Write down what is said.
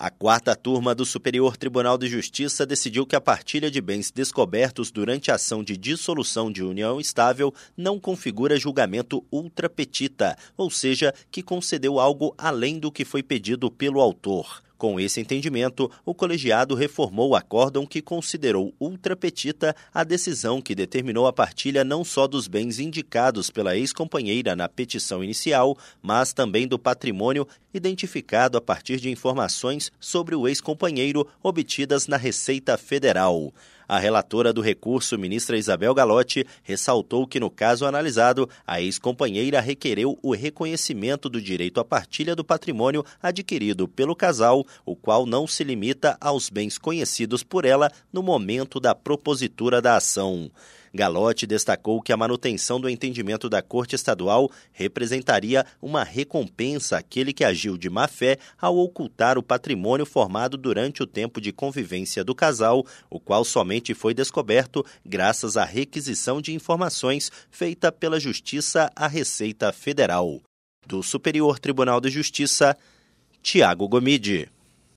A quarta turma do Superior Tribunal de Justiça decidiu que a partilha de bens descobertos durante a ação de dissolução de união estável não configura julgamento ultrapetita, ou seja, que concedeu algo além do que foi pedido pelo autor. Com esse entendimento, o colegiado reformou o acórdão que considerou ultrapetita a decisão que determinou a partilha não só dos bens indicados pela ex-companheira na petição inicial, mas também do patrimônio identificado a partir de informações sobre o ex-companheiro obtidas na Receita Federal. A relatora do recurso, ministra Isabel Galotti, ressaltou que no caso analisado, a ex-companheira requereu o reconhecimento do direito à partilha do patrimônio adquirido pelo casal, o qual não se limita aos bens conhecidos por ela no momento da propositura da ação. Galotti destacou que a manutenção do entendimento da Corte Estadual representaria uma recompensa àquele que agiu de má fé ao ocultar o patrimônio formado durante o tempo de convivência do casal, o qual somente foi descoberto graças à requisição de informações feita pela Justiça à Receita Federal. Do Superior Tribunal de Justiça, Tiago Gomide.